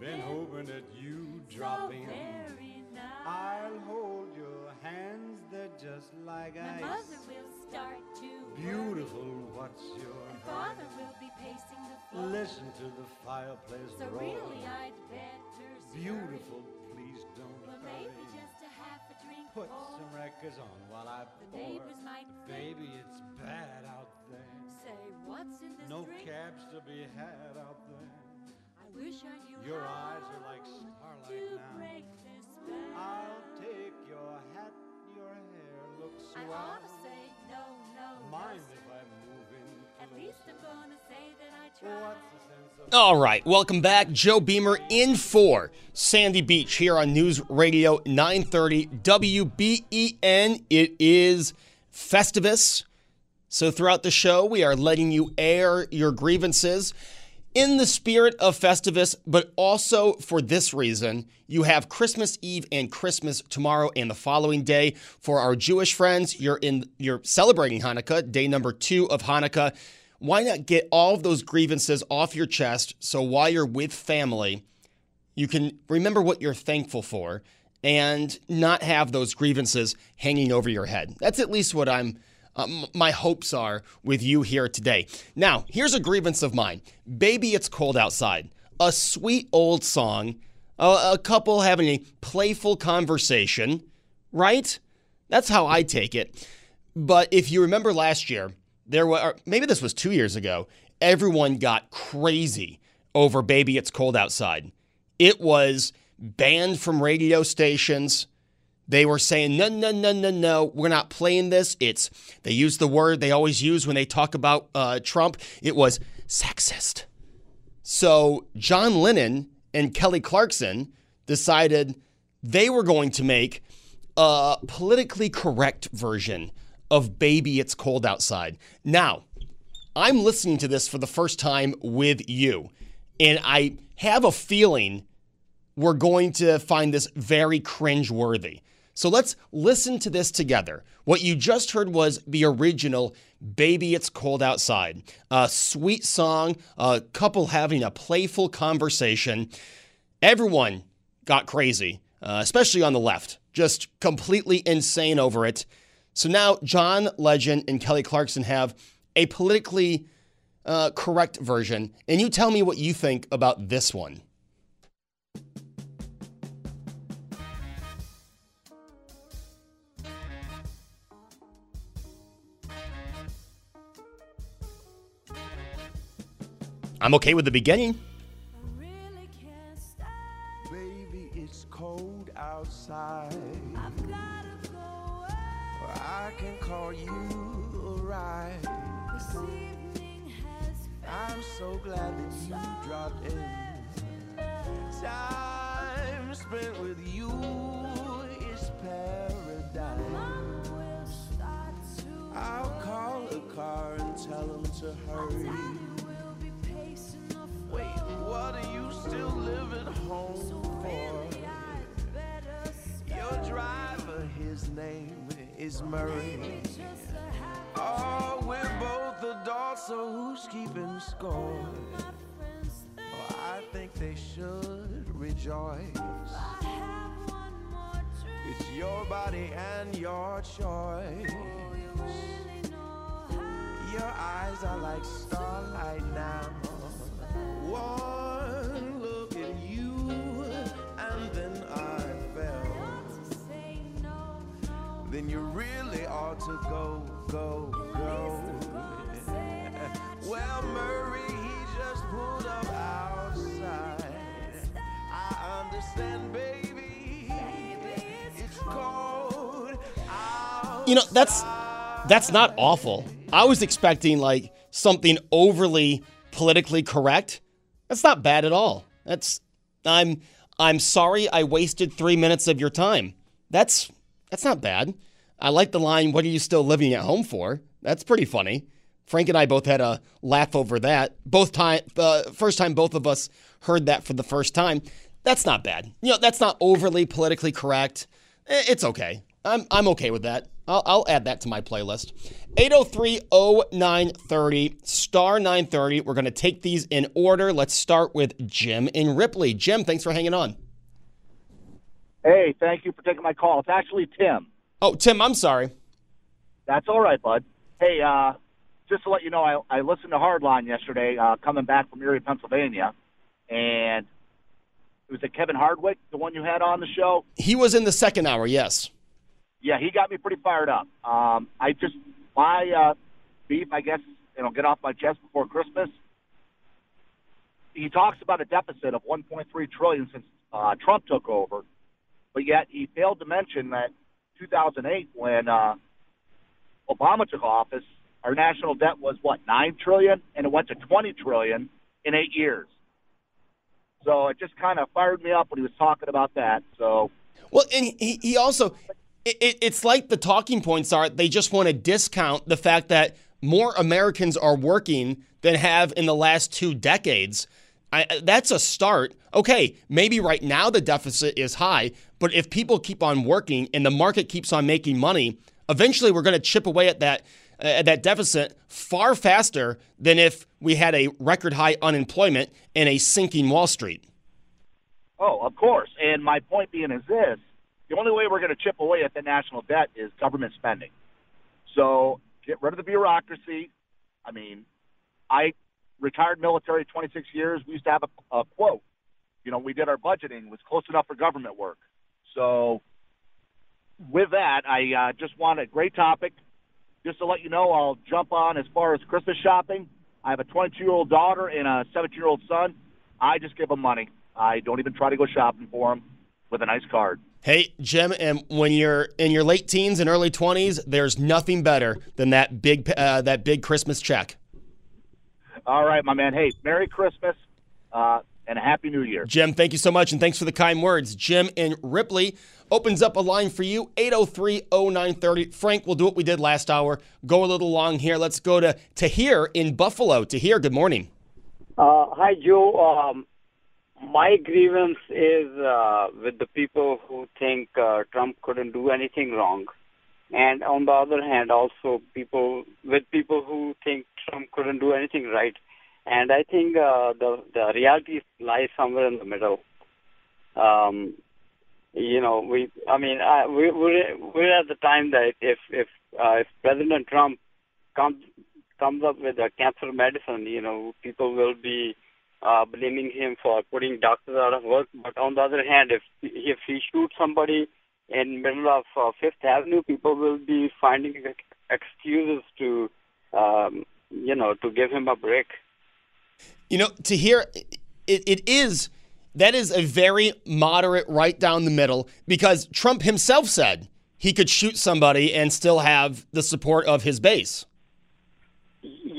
Been hoping that you so drop in. very nice. I'll hold your hands, they're just like My ice. mother will start to Beautiful, worry, what's your and father will be pacing the floor. Listen to the fireplace So roar. really, I'd better scurry. Beautiful, please don't Well, hurry. maybe just a half a drink Put more. some records on while I The pour. neighbors might think- Baby, it's bad out there. Say, what's in this No drink? cabs to be had out there. I wish I knew Your how eyes are like starlight to now. break this spell. I'll take your hat, your hair looks I ought to say no, no, Mind no, if. I move in At least I'm gonna say that I tried. the sense of All right, welcome back. Joe Beamer in for Sandy Beach here on News Radio 930 WBEN. It is Festivus. So throughout the show, we are letting you air your grievances in the spirit of Festivus, but also for this reason. You have Christmas Eve and Christmas tomorrow and the following day. For our Jewish friends, you're in you're celebrating Hanukkah, day number 2 of Hanukkah. Why not get all of those grievances off your chest so while you're with family, you can remember what you're thankful for and not have those grievances hanging over your head. That's at least what I'm um, my hopes are with you here today. Now, here's a grievance of mine. Baby It's Cold Outside. A sweet old song, a, a couple having a playful conversation, right? That's how I take it. But if you remember last year, there were maybe this was 2 years ago, everyone got crazy over Baby It's Cold Outside. It was banned from radio stations. They were saying, no, no, no, no, no, we're not playing this. It's, they used the word they always use when they talk about uh, Trump. It was sexist. So John Legend and Kelly Clarkson decided they were going to make a politically correct version of Baby It's Cold Outside. Now, I'm listening to this for the first time with you, and I have a feeling we're going to find this very cringe-worthy. So let's listen to this together. What you just heard was the original Baby It's Cold Outside. A sweet song, a couple having a playful conversation. Everyone got crazy, uh, especially on the left, just completely insane over it. So now John Legend and Kelly Clarkson have a politically uh, correct version, and you tell me what you think about this one. I'm okay with the beginning. Really can't stay. Baby, it's cold outside. I've gotta go away. I can call you a ride. This evening has I'm so glad that you dropped in. Time spent with you is paradise. Will start to I'll call a car and tell him to hurry. What are you still living home for? Your driver, his name is Murray. just a half Oh, we're both adults, so who's keeping score? Oh, I think they should rejoice. I have one more drink. It's your body and your choice. Oh, you really know how Your eyes are like starlight now then you really ought to go, go, go. well, Murray, he just pulled up outside. I understand, baby. It's cold. You know, that's that's not awful. I was expecting like something overly politically correct. That's not bad at all. That's I'm I'm sorry I wasted 3 minutes of your time. That's that's not bad. I like the line what are you still living at home for? That's pretty funny. Frank and I both had a laugh over that. Both time uh, first time both of us heard that for the first time. That's not bad. You know, that's not overly politically correct. It's okay. I'm, I'm okay with that. I'll, I'll add that to my playlist. 803-0930, star 930. We're going to take these in order. Let's start with Jim in Ripley. Jim, thanks for hanging on. Hey, thank you for taking my call. It's actually Tim. Oh, Tim, I'm sorry. That's all right, bud. Hey, uh, just to let you know, I, I listened to Hardline yesterday, uh, coming back from Erie, Pennsylvania, and it was it Kevin Hardwick, the one you had on the show. He was in the second hour, yes. Yeah, he got me pretty fired up. Um, I just my uh, beef, I guess, you know, get off my chest before Christmas. He talks about a deficit of 1.3 trillion since uh, Trump took over, but yet he failed to mention that 2008, when uh, Obama took office, our national debt was what nine trillion, and it went to 20 trillion in eight years. So it just kind of fired me up when he was talking about that. So Well, and he, he also, it, it, it's like the talking points are they just want to discount the fact that more Americans are working than have in the last two decades. I, that's a start. Okay, maybe right now the deficit is high, but if people keep on working and the market keeps on making money, eventually we're going to chip away at that at that deficit far faster than if we had a record high unemployment and a sinking Wall Street. Oh, of course. And my point being is this: the only way we're going to chip away at the national debt is government spending. So get rid of the bureaucracy. I mean, I retired military 26 years. We used to have a, a quote. You know, we did our budgeting it was close enough for government work. So with that, I uh, just want a great topic. Just to let you know, I'll jump on as far as Christmas shopping. I have a 22-year-old daughter and a 17-year-old son. I just give them money. I don't even try to go shopping for them with a nice card. Hey, Jim, and when you're in your late teens and early 20s, there's nothing better than that big uh, that big Christmas check. All right, my man. Hey, Merry Christmas uh, and a Happy New Year. Jim, thank you so much, and thanks for the kind words. Jim in Ripley opens up a line for you, 803-0930. Frank, we'll do what we did last hour. Go a little long here. Let's go to Tahir in Buffalo. Tahir, good morning. Uh, hi, Joe. Um, my grievance is uh, with the people who think uh, Trump couldn't do anything wrong, and on the other hand, also people with people who think Trump couldn't do anything right. And I think uh, the the reality lies somewhere in the middle. Um, you know, we. I mean, I, we, we're we're at the time that if if uh, if President Trump comes comes up with a cancer medicine, you know, people will be uh, blaming him for putting doctors out of work. But on the other hand, if if he shoots somebody in middle of uh, Fifth Avenue, people will be finding excuses to, um, you know, to give him a break. You know, Tahir it, it is that is a very moderate right down the middle because Trump himself said he could shoot somebody and still have the support of his base.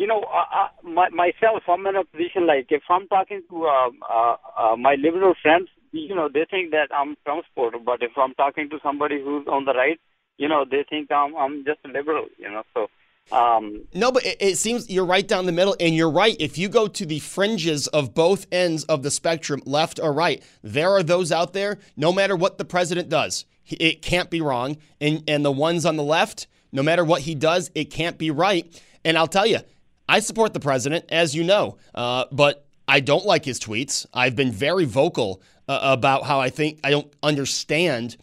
Know, uh, uh, my, myself, I'm in a position like if I'm talking to um, uh, uh, my liberal friends, you know, they think that I'm Trump supporter. But if I'm talking to somebody who's on the right, you know, they think I'm I'm just a liberal. You know, so um, No, but it, it seems you're right down the middle, and you're right. If you go to the fringes of both ends of the spectrum, left or right, there are those out there. No matter what the president does, it can't be wrong. And and the ones on the left, no matter what he does, it can't be right. And I'll tell you, I support the president, as you know, uh, but I don't like his tweets. I've been very vocal uh, about how I think I don't understand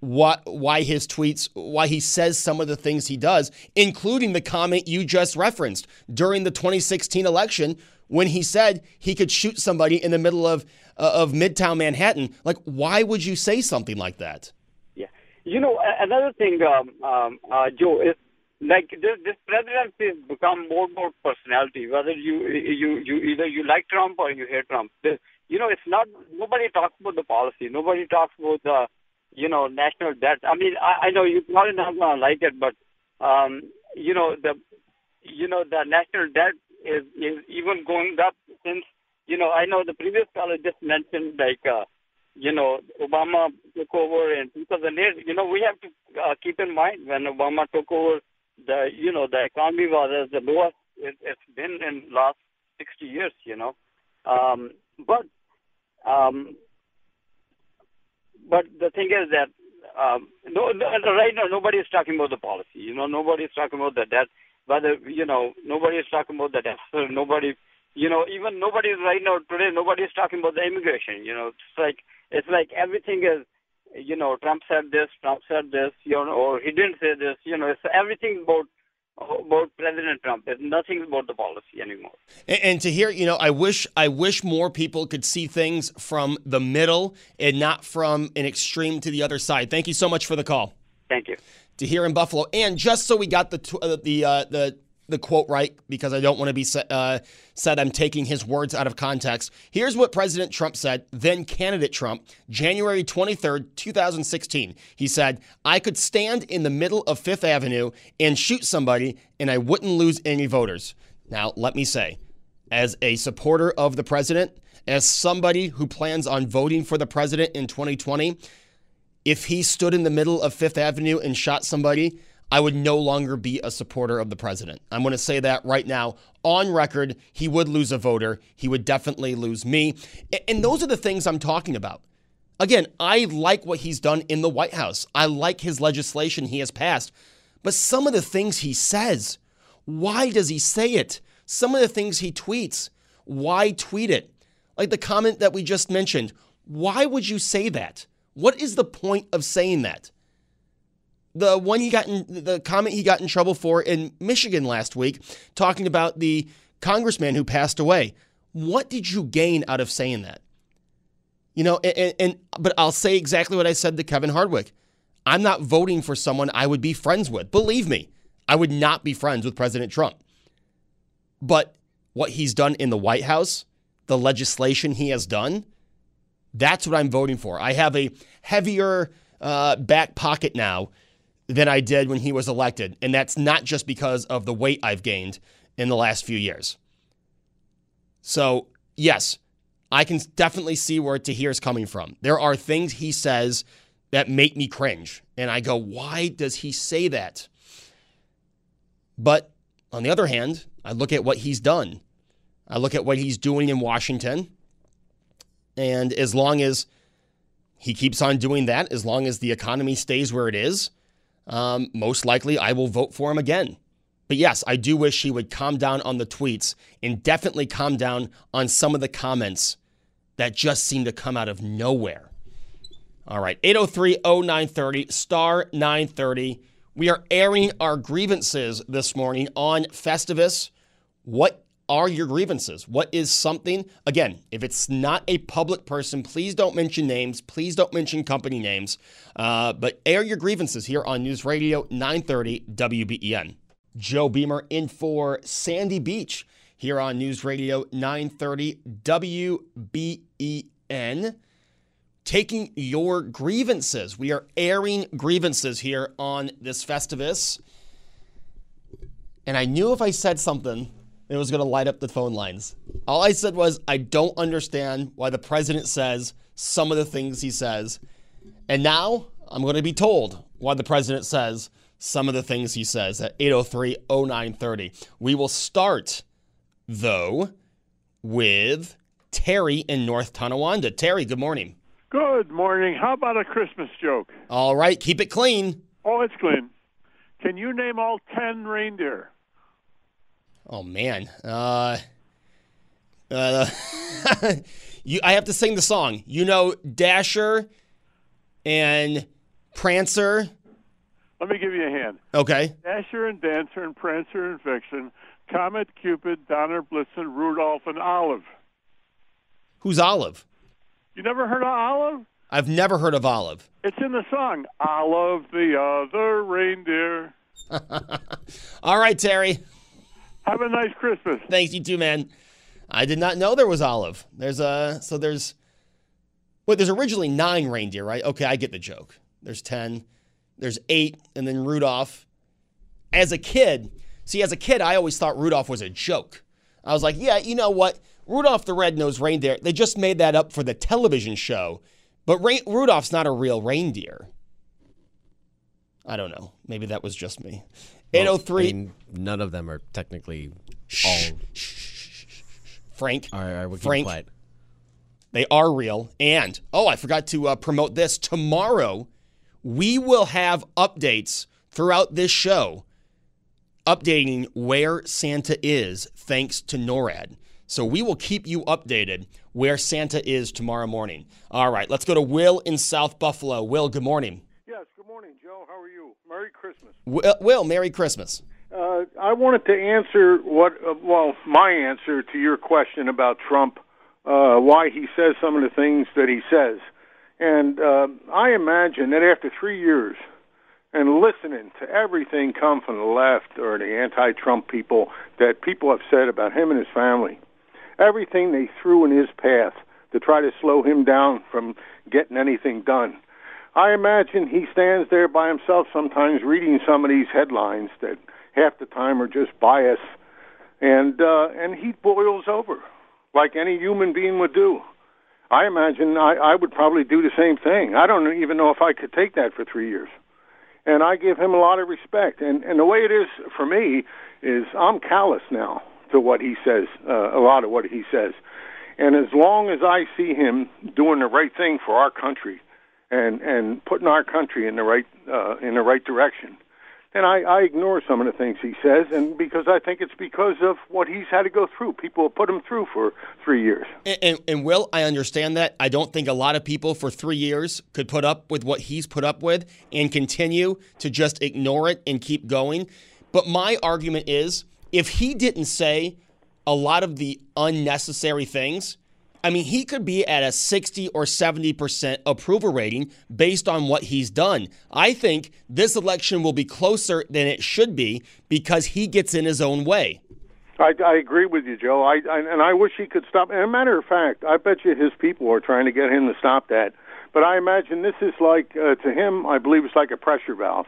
what why his tweets why he says some of the things he does including the comment you just referenced during the 2016 election when he said he could shoot somebody in the middle of uh, of midtown manhattan. Like why would you say something like that? Yeah, you know, another thing, um, um, uh, Joe, is like this, this presidency has become more and more personality. Whether you you you either you like Trump or you hate Trump. This, you know, it's not nobody talks about the policy. Nobody talks about the you know national debt. I mean, I, I know you probably not gonna like it, but um, you know the you know the national debt is is even going up since you know I know the previous caller just mentioned like uh, you know Obama took over in 2008. You know we have to uh, keep in mind when Obama took over, the you know the economy was at the lowest it, it's been in last 60 years. You know, um, but um, but the thing is that um, no, no, right now nobody is talking about the policy. You know, nobody is talking about the debt. Whether you know, nobody is talking about the deficit. Nobody, you know, even nobody is right now today. Nobody is talking about the immigration. You know, it's like it's like everything is. You know, Trump said this. Trump said this. You know, or he didn't say this. You know, it's everything about about President Trump. There's nothing about the policy anymore. And, and Tahir, you know, I wish I wish more people could see things from the middle and not from an extreme to the other side. Thank you so much for the call. Thank you. Tahir in Buffalo, and just so we got the uh, the uh, the the quote right, because I don't want to be uh, said I'm taking his words out of context. Here's what President Trump said, then candidate Trump, January 23rd, 2016. He said, "I could stand in the middle of Fifth Avenue and shoot somebody, and I wouldn't lose any voters." Now, let me say, as a supporter of the president, as somebody who plans on voting for the president in 2020, if he stood in the middle of Fifth Avenue and shot somebody, I would no longer be a supporter of the president. I'm going to say that right now. On record, he would lose a voter. He would definitely lose me. And those are the things I'm talking about. Again, I like what he's done in the White House. I like his legislation he has passed. But some of the things he says, why does he say it? Some of the things he tweets, why tweet it? Like the comment that we just mentioned, why would you say that? What is the point of saying that? The one he got in the comment he got in trouble for in Michigan last week, talking about the congressman who passed away. What did you gain out of saying that? You know, and, and but I'll say exactly what I said to Kevin Hardwick. I'm not voting for someone I would be friends with. Believe me, I would not be friends with President Trump. But what he's done in the White House, the legislation he has done, that's what I'm voting for. I have a heavier uh, back pocket now than I did when he was elected. And that's not just because of the weight I've gained in the last few years. So, yes, I can definitely see where Tahir is coming from. There are things he says that make me cringe. And I go, why does he say that? But on the other hand, I look at what he's done. I look at what he's doing in Washington. And as long as he keeps on doing that, as long as the economy stays where it is, um, most likely I will vote for him again. But yes, I do wish he would calm down on the tweets and definitely calm down on some of the comments that just seem to come out of nowhere. All right, 803 0930, star 930. We are airing our grievances this morning on Festivus. What are your grievances? What is something, again, if it's not a public person, please don't mention names. Please don't mention company names. Uh, but air your grievances here on News Radio 930 WBEN. Joe Beamer in for Sandy Beach here on News Radio 930 WBEN. Taking your grievances. We are airing grievances here on this Festivus. And I knew if I said something, it was going to light up the phone lines. All I said was, I don't understand why the president says some of the things he says. And now I'm going to be told why the president says some of the things he says at 803 0930. We will start, though, with Terry in North Tonawanda. Terry, good morning. Good morning. How about a Christmas joke? All right, keep it clean. Oh, it's clean. Can you name all 10 reindeer? Oh, man. Uh, uh, you, I have to sing the song. You know, Dasher and Prancer. Let me give you a hand. Okay. Dasher and Dancer and Prancer and Vixen, Comet, Cupid, Donner, Blitzen, Rudolph, and Olive. Who's Olive? You never heard of Olive? I've never heard of Olive. It's in the song Olive the Other Reindeer. All right, Terry. Have a nice Christmas. Thanks, you too, man. I did not know there was Olive. There's a so there's wait, there's originally nine reindeer, right? Okay, I get the joke. There's ten, there's eight, and then Rudolph. as a kid, see, as a kid, I always thought Rudolph was a joke. I was like, yeah, you know what? Rudolph the Red-Nosed Reindeer, they just made that up for the television show. But Ra- Rudolph's not a real reindeer. I don't know. Maybe that was just me. Well, 803 I mean, none of them are technically all. Frank. All right, all right, we'll keep Frank. quiet. They are real. And, oh, I forgot to uh, promote this. Tomorrow, we will have updates throughout this show updating where Santa is thanks to NORAD. So we will keep you updated where Santa is tomorrow morning. All right, let's go to Will in South Buffalo. Will, good morning. Yes, good morning, Joe. How are you? Merry Christmas. Will, Will Merry Christmas. Uh, I wanted to answer what, uh, well, my answer to your question about Trump, uh, why he says some of the things that he says. And uh, I imagine that after three years and listening to everything come from the left or the anti-Trump people that people have said about him and his family, everything they threw in his path to try to slow him down from getting anything done. I imagine he stands there by himself sometimes reading some of these headlines that half the time are just bias, and uh, and he boils over like any human being would do. I imagine I, I would probably do the same thing. I don't even know if I could take that for three years. And I give him a lot of respect. And and the way it is for me is I'm callous now to what he says, uh, a lot of what he says. And as long as I see him doing the right thing for our country and and putting our country in the right uh, in the right direction, and I, I ignore some of the things he says, and because I think it's because of what he's had to go through. People have put him through for three years. And, and, and Will, I understand that. I don't think a lot of people for three years could put up with what he's put up with and continue to just ignore it and keep going. But my argument is if he didn't say a lot of the unnecessary things, I mean, he could be at a 60 or 70% approval rating based on what he's done. I think this election will be closer than it should be because he gets in his own way. I, I agree with you, Joe. I, I and I wish he could stop. And a matter of fact, I bet you his people are trying to get him to stop that. But I imagine this is like uh, to him. I believe it's like a pressure valve,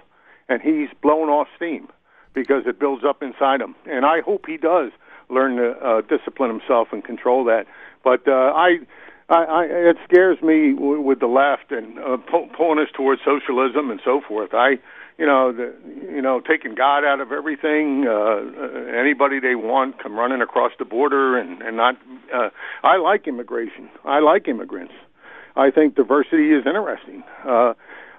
and he's blown off steam because it builds up inside him. And I hope he does learn to uh, discipline himself and control that. But uh, I, I, I, it scares me w- with the left and uh, pull, pulling us towards socialism and so forth. I, you know, the, you know, taking God out of everything. Uh, uh, anybody they want come running across the border and and not. Uh, I like immigration. I like immigrants. I think diversity is interesting. Uh,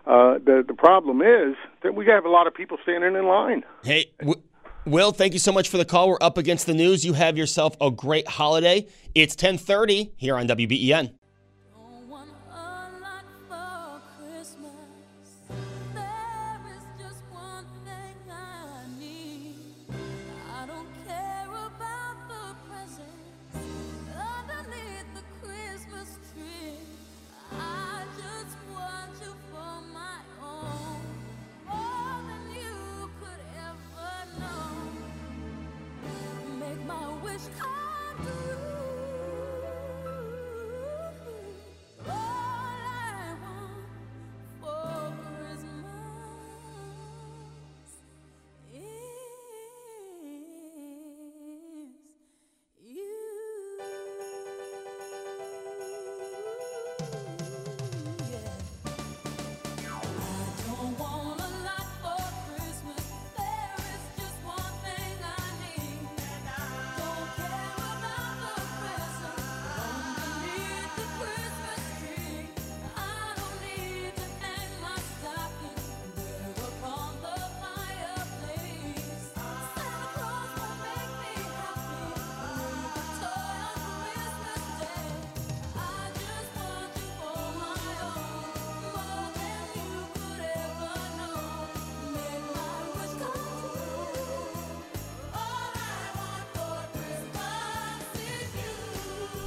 uh, the the problem is that we have a lot of people standing in line. Hey, Will, thank you so much for the call. We're up against the news. You have yourself a great holiday. It's 1030 here on WBEN.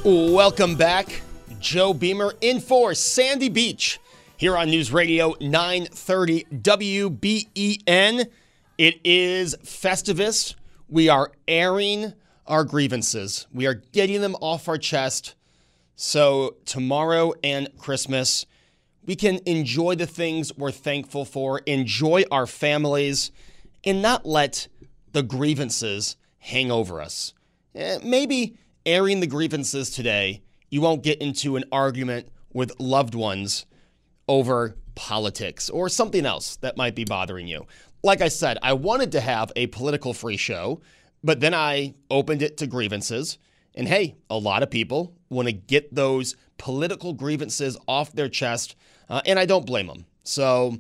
Welcome back. Joe Beamer in for Sandy Beach here on News Radio 930 WBEN. It is Festivus. We are airing our grievances, we are getting them off our chest. So, tomorrow and Christmas, we can enjoy the things we're thankful for, enjoy our families, and not let the grievances hang over us. Eh, maybe airing the grievances today, you won't get into an argument with loved ones over politics or something else that might be bothering you. Like I said, I wanted to have a political free show, but then I opened it to grievances. And hey, a lot of people want to get those political grievances off their chest, uh, and I don't blame them. So,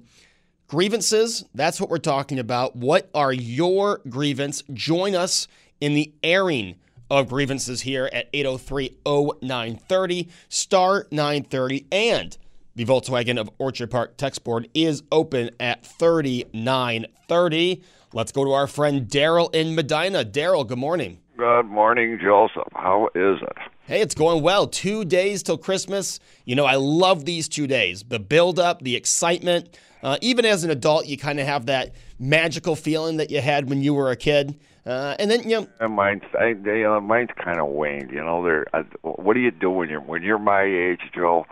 grievances, that's what we're talking about. What are your grievance? Join us in the airing of grievances here at 803 0930, star 930, and the Volkswagen of Orchard Park text board is open at 3930. Let's go to our friend Daryl in Medina. Daryl, good morning. Good morning, Joseph. How is it? Hey, it's going well. Two days till Christmas. You know, I love these two days the build up, the excitement. Uh, even as an adult, you kind of have that magical feeling that you had when you were a kid. Uh, and then, you know, And mine's, I, they, uh, mine's kind of waned. You know, they're, I, what do you do when you're when you're my age, Joe?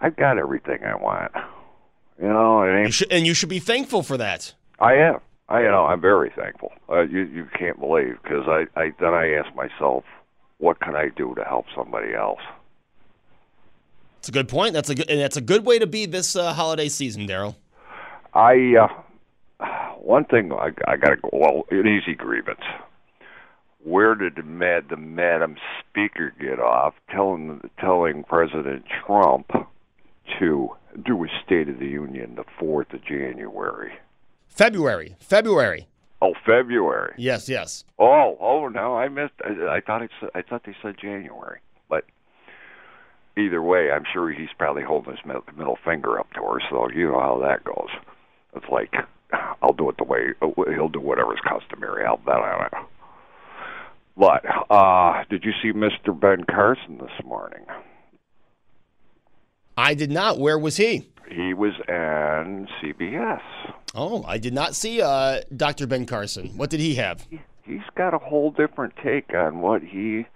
I've got everything I want. You know, it ain't. you should, and you should be thankful for that. I am. I you know I'm very thankful. Uh, you you can't believe because I I then I ask myself, what can I do to help somebody else? It's a good point. That's a good, and that's a good way to be this uh, holiday season, Daryl. I uh, one thing I I got to go. Well, an easy grievance. Where did the mad the Madam Speaker get off telling telling President Trump to do a State of the Union the fourth of January? February. February. Oh, February. Yes, yes. Oh, oh no, I missed. I, I thought it. I thought they said January, but either way, I'm sure he's probably holding his mid- middle finger up to her. So you know how that goes. It's like I'll do it the way he'll do whatever's customary. I'll bet on it. But uh, did you see Mr. Ben Carson this morning? I did not. Where was he? He was on CBS. Oh, I did not see uh, Dr. Ben Carson. What did he have? He's got a whole different take on what he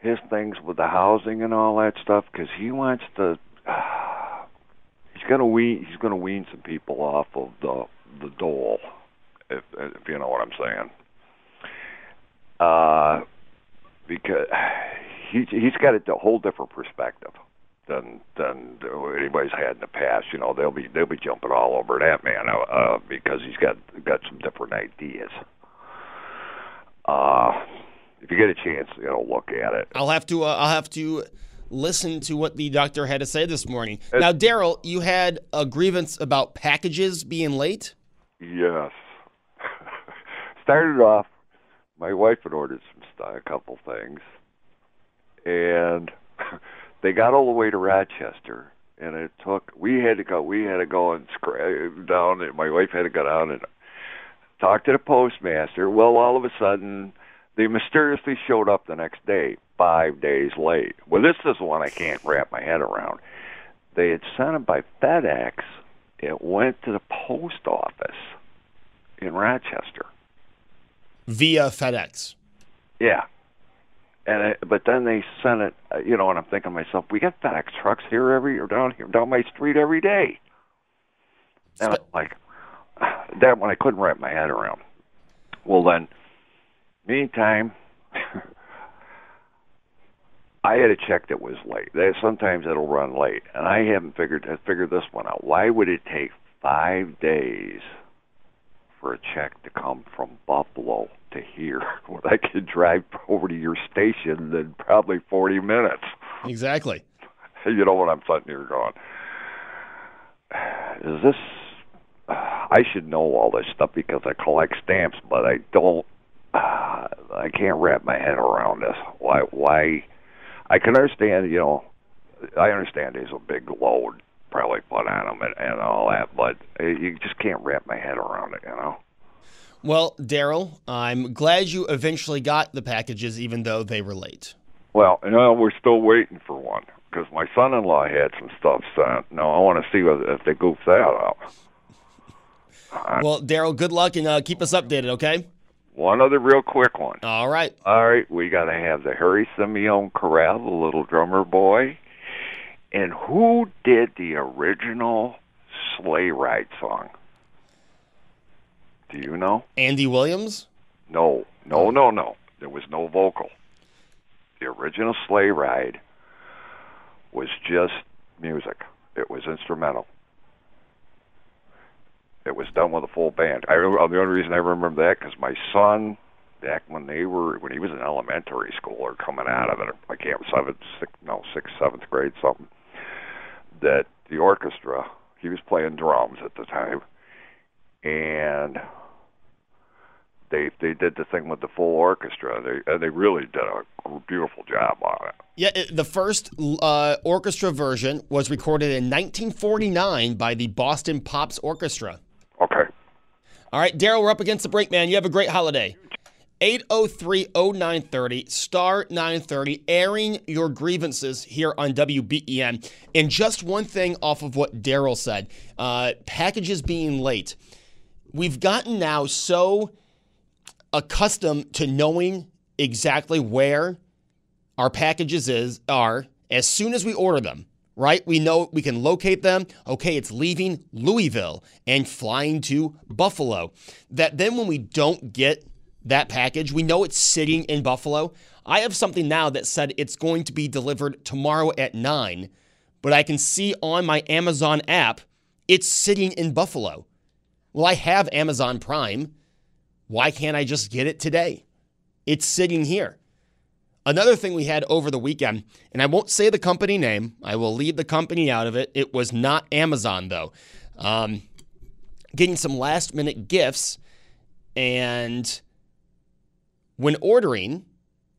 his things with the housing and all that stuff because he wants to. Uh, he's gonna wean. He's gonna wean some people off of the the dole, if if you know what I'm saying. Uh, because he he's got a whole different perspective than than anybody's had in the past. You know, they'll be they'll be jumping all over that man uh, uh, because he's got got some different ideas. Uh, if you get a chance, you know, look at it. I'll have to. Uh, I'll have to listen to what the doctor had to say this morning. now, Daryl, you had a grievance about packages being late. Yes. Started off, my wife had ordered some stuff, a couple things, and they got all the way to Rochester, and it took. We had to go. We had to go and scra- down. And my wife had to go down and talk to the postmaster. Well, all of a sudden, they mysteriously showed up the next day, five days late. Well, this is one I can't wrap my head around. They had sent it by FedEx. It went to the post office in Rochester. via FedEx. Yeah. And it, but then they sent it, uh, you know, and I'm thinking to myself, we got FedEx trucks here every or down here down my street every day. And I'm like, that one I couldn't wrap my head around. Well, then, meantime, I had a check that was late. They, sometimes it'll run late, and I haven't figured figured this one out. Why would it take five days for a check to come from Buffalo to here when I could drive over to your station in probably 40 minutes? Exactly. You know what I'm sitting here going, is this, I should know all this stuff because I collect stamps, but I don't, uh, I can't wrap my head around this. Why, why, I can understand, you know, I understand there's a big load probably put on them and, and all that, but uh, you just can't wrap my head around it, you know? Well, Daryl, I'm glad you eventually got the packages, even though they were late. Well, you know, we're still waiting for one because my son-in-law had some stuff sent. Now I want to see if, if they goof that up. Well, Daryl, good luck and uh, keep us updated, okay? One other real quick one. All right. All right, we got to have the Harry Simeone Chorale, the little drummer boy. And who did the original sleigh ride song? Do you know? Andy Williams? No, no, no, no. There was no vocal. The original Sleigh Ride was just music. It was instrumental. It was done with a full band. I the only reason I remember that because my son, back when they were when he was in elementary school or coming out of it, I can't seventh, six, no sixth, seventh grade something. That the orchestra, he was playing drums at the time, and they they did the thing with the full orchestra. They they really did a beautiful job on it. Yeah, it, the first uh, orchestra version was recorded in 1949 by the Boston Pops Orchestra. All right, Daryl, we're up against the break, man. You have a great holiday. 803-0930, star 930, airing your grievances here on WBEN. And just one thing off of what Daryl said, uh, packages being late. We've gotten now so accustomed to knowing exactly where our packages is are as soon as we order them right? We know we can locate them. Okay it's leaving louisville and flying to buffalo. That then when we don't get that package we know it's sitting in buffalo. I have something now that said it's going to be delivered tomorrow at 9 but i can see on my amazon app it's sitting in buffalo. Well i have amazon prime. Why can't I just get it today? It's sitting here. Another thing we had over the weekend, and I won't say the company name, I will leave the company out of it. It was not Amazon, though. Um, getting some last minute gifts, and when ordering,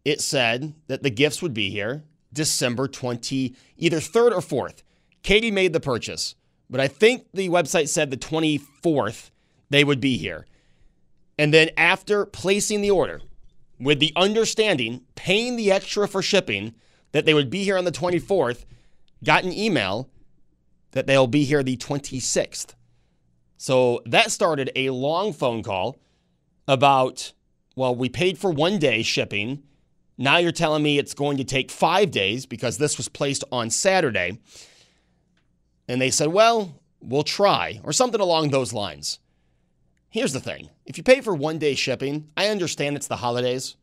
it said that the gifts would be here December 20, either 3rd or 4th. Katie made the purchase, but I think the website said the 24th they would be here. And then after placing the order, with the understanding, paying the extra for shipping, that they would be here on the 24th, got an email that they'll be here the 26th. So that started a long phone call about, well, we paid for one day shipping. Now you're telling me it's going to take five days because this was placed on Saturday. And they said, well, we'll try, or something along those lines. Here's the thing if you pay for one day shipping, I understand it's the holidays.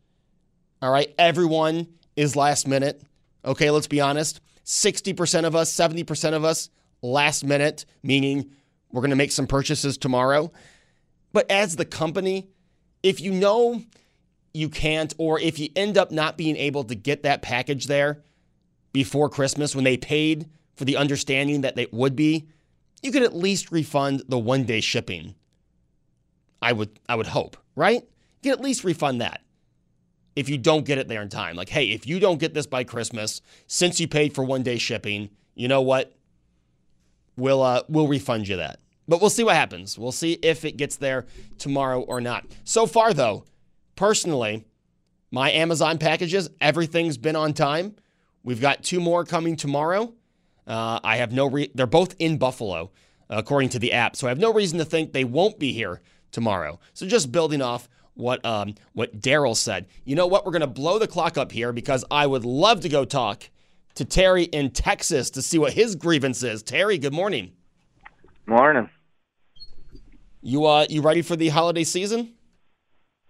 All right. Everyone is last minute. Okay. Let's be honest 60% of us, 70% of us, last minute, meaning we're going to make some purchases tomorrow. But as the company, if you know you can't, or if you end up not being able to get that package there before Christmas when they paid for the understanding that they would be, you could at least refund the one day shipping. I would I would hope, right? You can at least refund that if you don't get it there in time. Like, hey, if you don't get this by Christmas, since you paid for one day shipping, you know what? We'll uh, we'll refund you that. But we'll see what happens. We'll see if it gets there tomorrow or not. So far, though, personally, my Amazon packages, everything's been on time. We've got two more coming tomorrow. Uh, I have no re- they're both in Buffalo, according to the app. So I have no reason to think they won't be here tomorrow. So just building off what um, what Daryl said. You know what? We're gonna blow the clock up here because I would love to go talk to Terry in Texas to see what his grievance is. Terry, good morning. Morning. You uh you ready for the holiday season?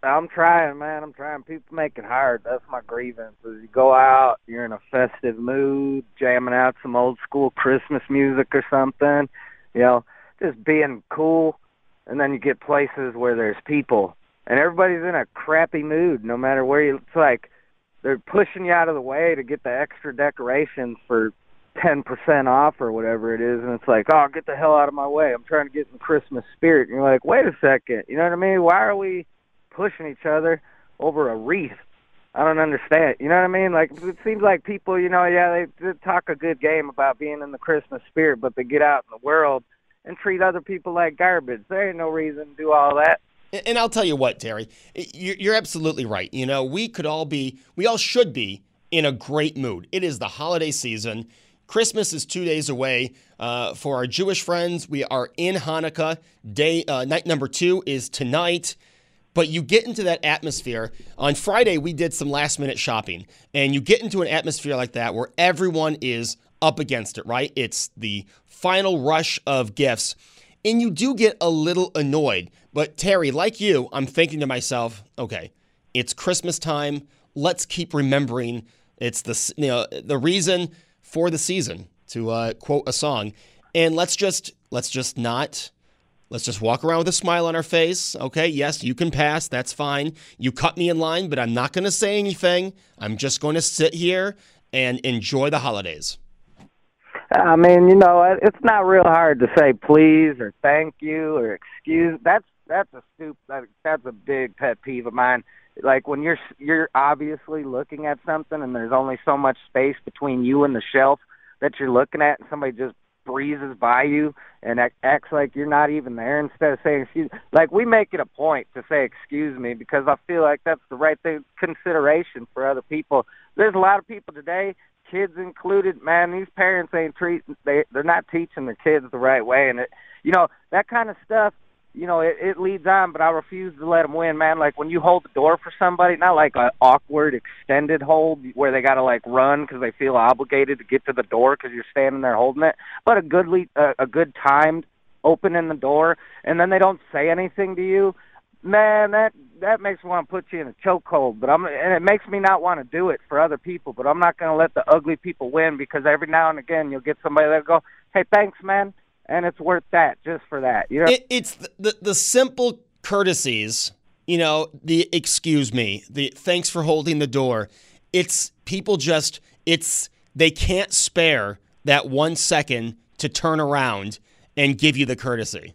I'm trying, man. I'm trying. People make it hard. That's my grievance. Is you go out, you're in a festive mood, jamming out some old school Christmas music or something. You know, just being cool. And then you get places where there's people, and everybody's in a crappy mood. No matter where you, it's like they're pushing you out of the way to get the extra decorations for ten percent off or whatever it is, and it's like, oh, get the hell out of my way. I'm trying to get the Christmas spirit. And you're like, wait a second. You know what I mean? Why are we pushing each other over a wreath. I don't understand. You know what I mean? Like it seems like people, you know, yeah, they, they talk a good game about being in the Christmas spirit, but they get out in the world and treat other people like garbage. There ain't no reason to do all that. And I'll tell you what, Terry, you're absolutely right. You know, we could all be, we all should be in a great mood. It is the holiday season. Christmas is two days away. Uh, for our Jewish friends, we are in Hanukkah. Day uh, night number two is tonight. But you get into that atmosphere. On Friday, we did some last minute shopping, and you get into an atmosphere like that where everyone is up against it, right? It's the final rush of gifts. and you do get a little annoyed. But Terry, like you, I'm thinking to myself, okay, it's Christmas time. Let's keep remembering it's the you know the reason for the season to uh, quote a song, and let's just let's just not let's just walk around with a smile on our face. Okay, yes, you can pass. That's fine. You cut me in line, but I'm not going to say anything. I'm just going to sit here and enjoy the holidays. I mean, you know, it- it's not real hard to say please or thank you or excuse. That's that's a. That, that's a big pet peeve of mine. Like when you're you're obviously looking at something and there's only so much space between you and the shelf that you're looking at, and somebody just breezes by you and ac- acts like you're not even there instead of saying excuse. Like we make it a point to say excuse me because I feel like that's the right thing consideration for other people. There's a lot of people today kids included, man, these parents ain't treat they they're not teaching their kids the right way, and it, you know, that kind of stuff. You know, it, it leads on, but I refuse to let them win, man. Like when you hold the door for somebody, not like an awkward extended hold where they got to like run because they feel obligated to get to the door because you're standing there holding it, but a good le- uh, a good timed opening the door, and then they don't say anything to you. Man, that that makes me want to put you in a chokehold. But I'm and it makes me not want to do it for other people. But I'm not going to let the ugly people win because every now and again you'll get somebody that go, "Hey, thanks, man," and it's worth that just for that. You know, It, it's the, the the simple courtesies, you know, the excuse me, the thanks for holding the door. It's people just it's they can't spare that one second to turn around and give you the courtesy.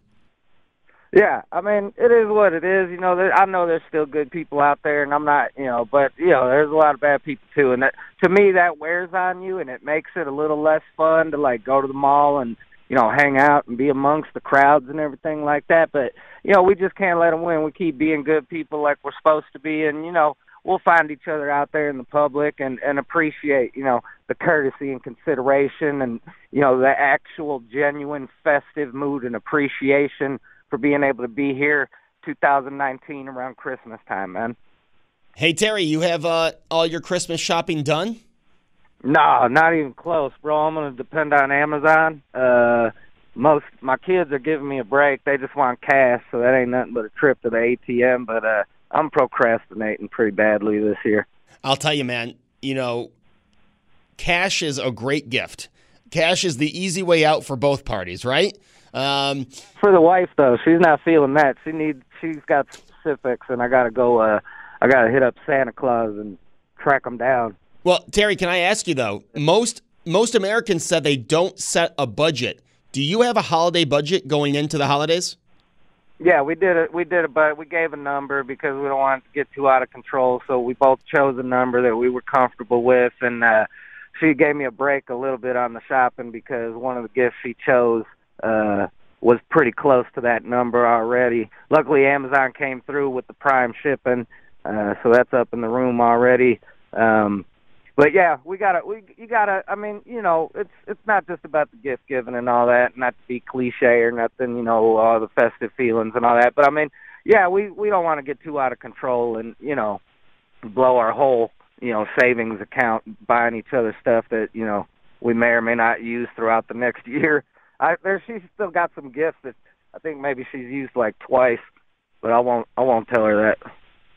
Yeah, I mean, it is what it is. You know, there, I know there's still good people out there, and I'm not, you know, but you know, there's a lot of bad people too, and that to me that wears on you, and it makes it a little less fun to like go to the mall and you know hang out and be amongst the crowds and everything like that. But you know, we just can't let them win. We keep being good people like we're supposed to be, and you know, we'll find each other out there in the public and and appreciate you know the courtesy and consideration and you know the actual genuine festive mood and appreciation for being able to be here 2019 around Christmas time, man. Hey Terry, you have uh, all your Christmas shopping done? No, not even close, bro. I'm gonna depend on Amazon. Uh most my kids are giving me a break. They just want cash, so that ain't nothing but a trip to the ATM, but uh I'm procrastinating pretty badly this year. I'll tell you, man, you know, cash is a great gift. Cash is the easy way out for both parties, right? Um, For the wife though, she's not feeling that. She needs she's got specifics and I got to go uh I got to hit up Santa Claus and track them down. well, Terry, can I ask you though? Most most Americans said they don't set a budget. Do you have a holiday budget going into the holidays? Yeah, we did it. We did it, but we gave a number because we don't want it to get too out of control. So we both chose a number that we were comfortable with, and uh, she gave me a break a little bit on the shopping because one of the gifts she chose uh, was pretty close to that number already. Luckily, Amazon came through with the Prime shipping, uh, so that's up in the room already. Um, but yeah, we gotta, we you gotta. I mean, you know, it's it's not just about the gift giving and all that. Not to be cliche or nothing, you know, all the festive feelings and all that. But I mean, yeah, we we don't want to get too out of control and you know, blow our whole you know savings account buying each other stuff that you know we may or may not use throughout the next year. I there she's still got some gifts that I think maybe she's used like twice, but I won't I won't tell her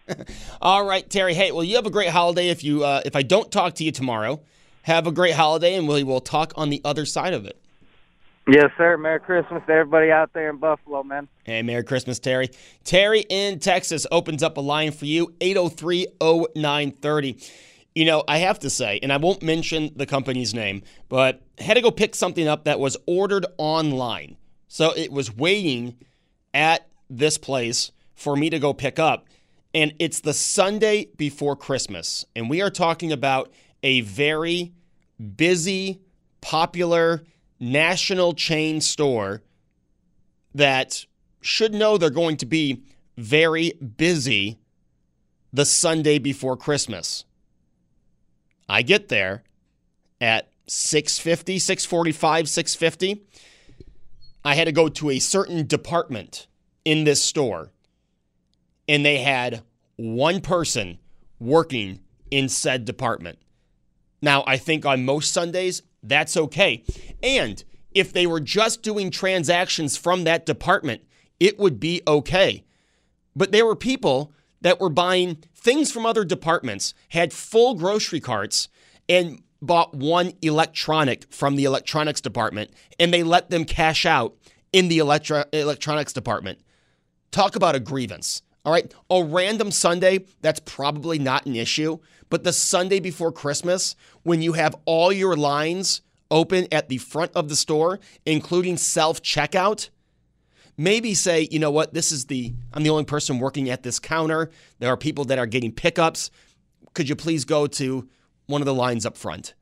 that. All right, Terry. Hey, well, you have a great holiday. If you uh, if I don't talk to you tomorrow, have a great holiday, and we will talk on the other side of it. Yes, sir. Merry Christmas to everybody out there in Buffalo, man. Hey, Merry Christmas, Terry. Terry in Texas opens up a line for you, 803 0930. You know, I have to say, and I won't mention the company's name, but I had to go pick something up that was ordered online. So it was waiting at this place for me to go pick up. And it's the Sunday before Christmas. And we are talking about a very busy, popular national chain store that should know they're going to be very busy the Sunday before Christmas. I get there at 650, 645, 650. I had to go to a certain department in this store, and they had one person working in said department. Now, I think on most Sundays, that's okay. And If they were just doing transactions from that department, it would be okay. But there were people that were buying things from other departments, had full grocery carts, and bought one electronic from the electronics department, and they let them cash out in the electro- electronics department. Talk about a grievance. All right. A random Sunday, that's probably not an issue. But the Sunday before Christmas, when you have all your lines open at the front of the store, including self checkout, maybe say, you know what, this is the, I'm the only person working at this counter. There are people that are getting pickups. Could you please go to one of the lines up front?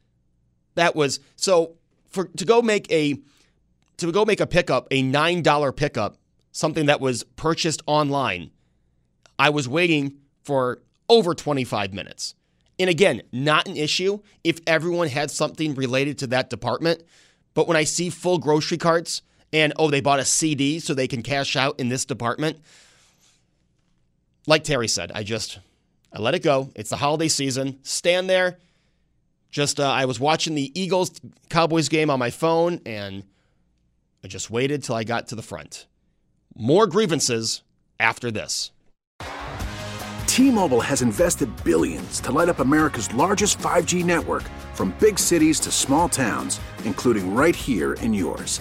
That was, so for, to go make a, to go make a pickup, a $9 pickup, something that was purchased online, I was waiting for over 25 minutes. And again, not an issue if everyone had something related to that department. But when I see full grocery carts and, oh, they bought a CD so they can cash out in this department, like Terry said, I just, I let it go. It's the holiday season. Stand there. Just, uh, I was watching the Eagles Cowboys game on my phone and I just waited till I got to the front. More grievances after this. T-Mobile has invested billions to light up America's largest 5G network from big cities to small towns, including right here in yours.